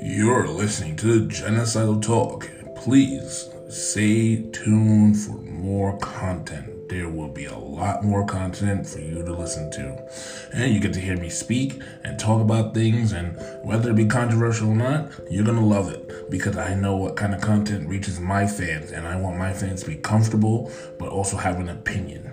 You're listening to Genocidal Talk. Please stay tuned for more content. There will be a lot more content for you to listen to. And you get to hear me speak and talk about things, and whether it be controversial or not, you're gonna love it because I know what kind of content reaches my fans, and I want my fans to be comfortable but also have an opinion.